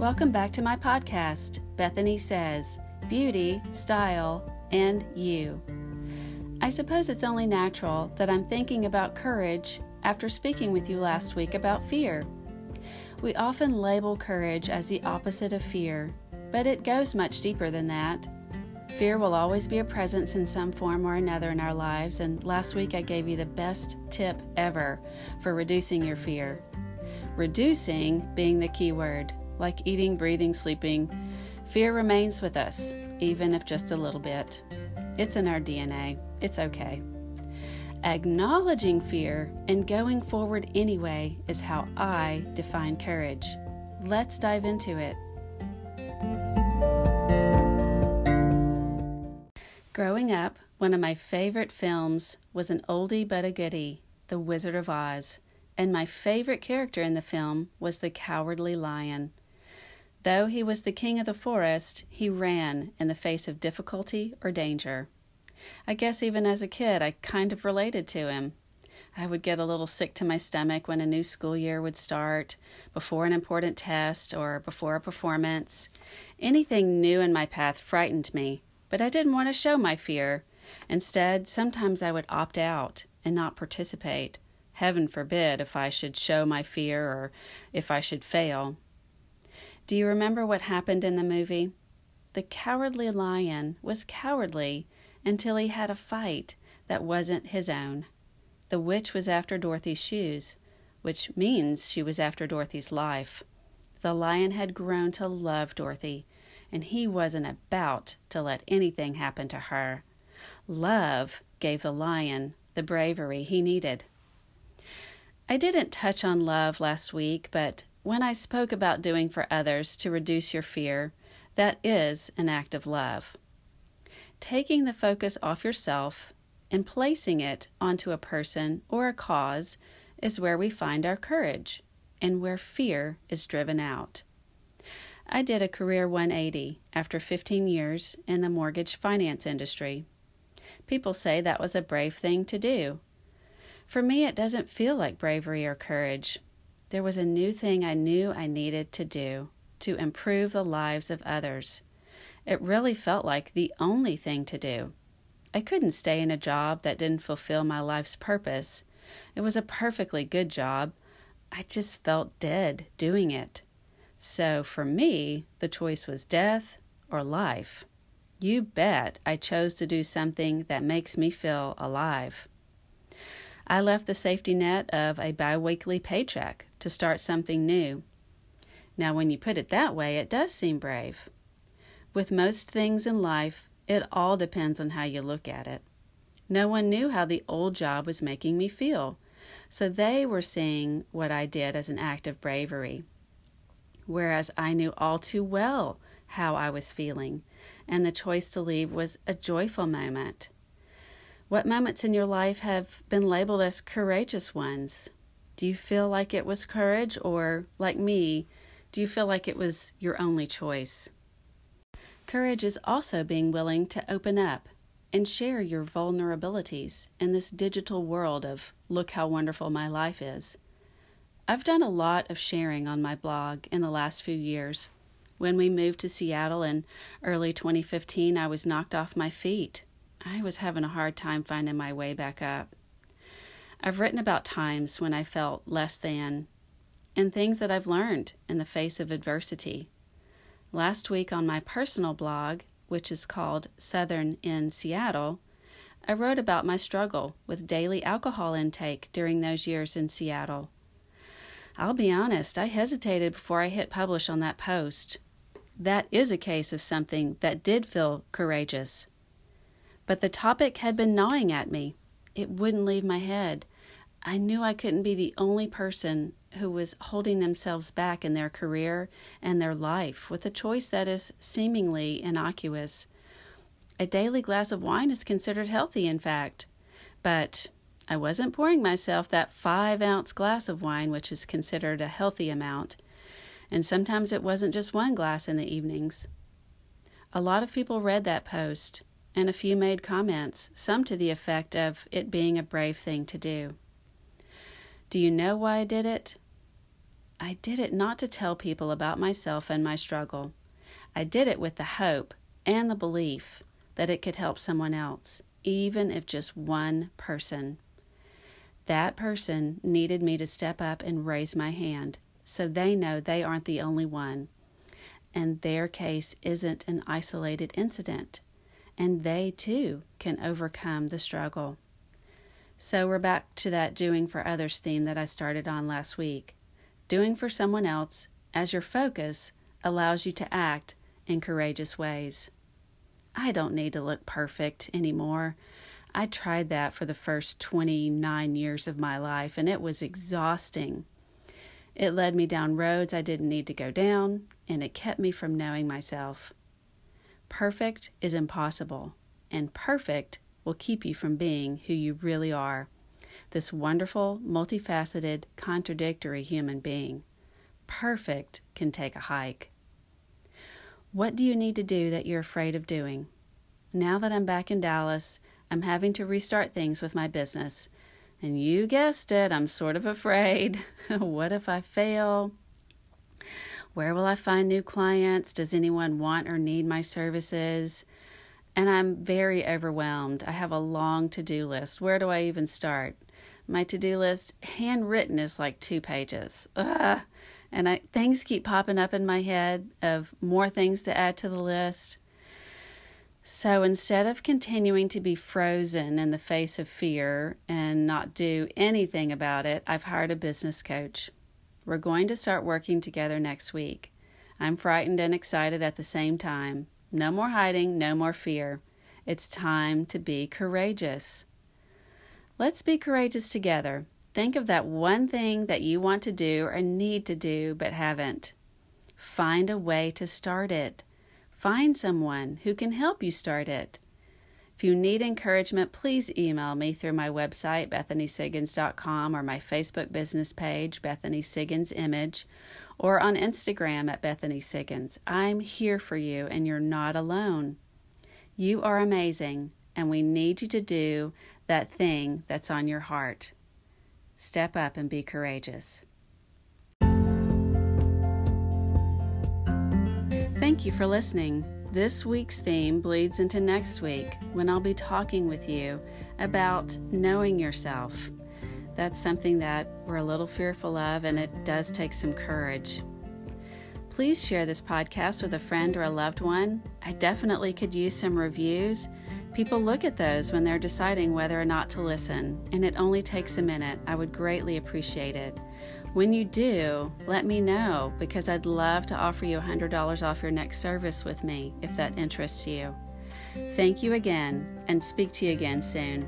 Welcome back to my podcast, Bethany Says Beauty, Style, and You. I suppose it's only natural that I'm thinking about courage after speaking with you last week about fear. We often label courage as the opposite of fear, but it goes much deeper than that. Fear will always be a presence in some form or another in our lives, and last week I gave you the best tip ever for reducing your fear. Reducing being the key word, like eating, breathing, sleeping. Fear remains with us, even if just a little bit. It's in our DNA. It's okay. Acknowledging fear and going forward anyway is how I define courage. Let's dive into it. Growing up, one of my favorite films was an oldie but a goodie, The Wizard of Oz, and my favorite character in the film was the Cowardly Lion. Though he was the king of the forest, he ran in the face of difficulty or danger. I guess even as a kid, I kind of related to him. I would get a little sick to my stomach when a new school year would start, before an important test, or before a performance. Anything new in my path frightened me, but I didn't want to show my fear. Instead, sometimes I would opt out and not participate. Heaven forbid if I should show my fear or if I should fail. Do you remember what happened in the movie? The cowardly lion was cowardly until he had a fight that wasn't his own. The witch was after Dorothy's shoes, which means she was after Dorothy's life. The lion had grown to love Dorothy, and he wasn't about to let anything happen to her. Love gave the lion the bravery he needed. I didn't touch on love last week, but when I spoke about doing for others to reduce your fear, that is an act of love taking the focus off yourself and placing it onto a person or a cause is where we find our courage and where fear is driven out. I did a career 180 after 15 years in the mortgage finance industry. People say that was a brave thing to do. For me, it doesn't feel like bravery or courage. There was a new thing I knew I needed to do to improve the lives of others. It really felt like the only thing to do. I couldn't stay in a job that didn't fulfill my life's purpose. It was a perfectly good job. I just felt dead doing it. So for me, the choice was death or life. You bet I chose to do something that makes me feel alive. I left the safety net of a biweekly paycheck to start something new. Now, when you put it that way, it does seem brave. With most things in life, it all depends on how you look at it. No one knew how the old job was making me feel, so they were seeing what I did as an act of bravery. Whereas I knew all too well how I was feeling, and the choice to leave was a joyful moment. What moments in your life have been labeled as courageous ones? Do you feel like it was courage, or, like me, do you feel like it was your only choice? Courage is also being willing to open up and share your vulnerabilities in this digital world of look how wonderful my life is. I've done a lot of sharing on my blog in the last few years. When we moved to Seattle in early 2015, I was knocked off my feet. I was having a hard time finding my way back up. I've written about times when I felt less than and things that I've learned in the face of adversity Last week on my personal blog, which is called Southern in Seattle, I wrote about my struggle with daily alcohol intake during those years in Seattle. I'll be honest, I hesitated before I hit publish on that post. That is a case of something that did feel courageous. But the topic had been gnawing at me. It wouldn't leave my head. I knew I couldn't be the only person who was holding themselves back in their career and their life with a choice that is seemingly innocuous. A daily glass of wine is considered healthy, in fact, but I wasn't pouring myself that five ounce glass of wine, which is considered a healthy amount, and sometimes it wasn't just one glass in the evenings. A lot of people read that post, and a few made comments, some to the effect of it being a brave thing to do. Do you know why I did it? I did it not to tell people about myself and my struggle. I did it with the hope and the belief that it could help someone else, even if just one person. That person needed me to step up and raise my hand so they know they aren't the only one. And their case isn't an isolated incident. And they too can overcome the struggle. So we're back to that doing for others theme that I started on last week. Doing for someone else as your focus allows you to act in courageous ways. I don't need to look perfect anymore. I tried that for the first 29 years of my life, and it was exhausting. It led me down roads I didn't need to go down, and it kept me from knowing myself. Perfect is impossible, and perfect will keep you from being who you really are this wonderful, multifaceted, contradictory human being. Perfect can take a hike. What do you need to do that you're afraid of doing? Now that I'm back in Dallas, I'm having to restart things with my business. And you guessed it, I'm sort of afraid. what if I fail? Where will I find new clients? Does anyone want or need my services? And I'm very overwhelmed. I have a long to do list. Where do I even start? My to do list, handwritten, is like two pages. Ugh. And I, things keep popping up in my head of more things to add to the list. So instead of continuing to be frozen in the face of fear and not do anything about it, I've hired a business coach. We're going to start working together next week. I'm frightened and excited at the same time. No more hiding, no more fear. It's time to be courageous. Let's be courageous together. Think of that one thing that you want to do or need to do but haven't. Find a way to start it. Find someone who can help you start it. If you need encouragement, please email me through my website, bethanysiggins.com, or my Facebook business page, Bethany Siggins Image, or on Instagram at Bethany Siggins. I'm here for you, and you're not alone. You are amazing, and we need you to do that thing that's on your heart. Step up and be courageous. Thank you for listening. This week's theme bleeds into next week when I'll be talking with you about knowing yourself. That's something that we're a little fearful of, and it does take some courage. Please share this podcast with a friend or a loved one. I definitely could use some reviews People look at those when they're deciding whether or not to listen, and it only takes a minute. I would greatly appreciate it. When you do, let me know because I'd love to offer you $100 off your next service with me if that interests you. Thank you again and speak to you again soon.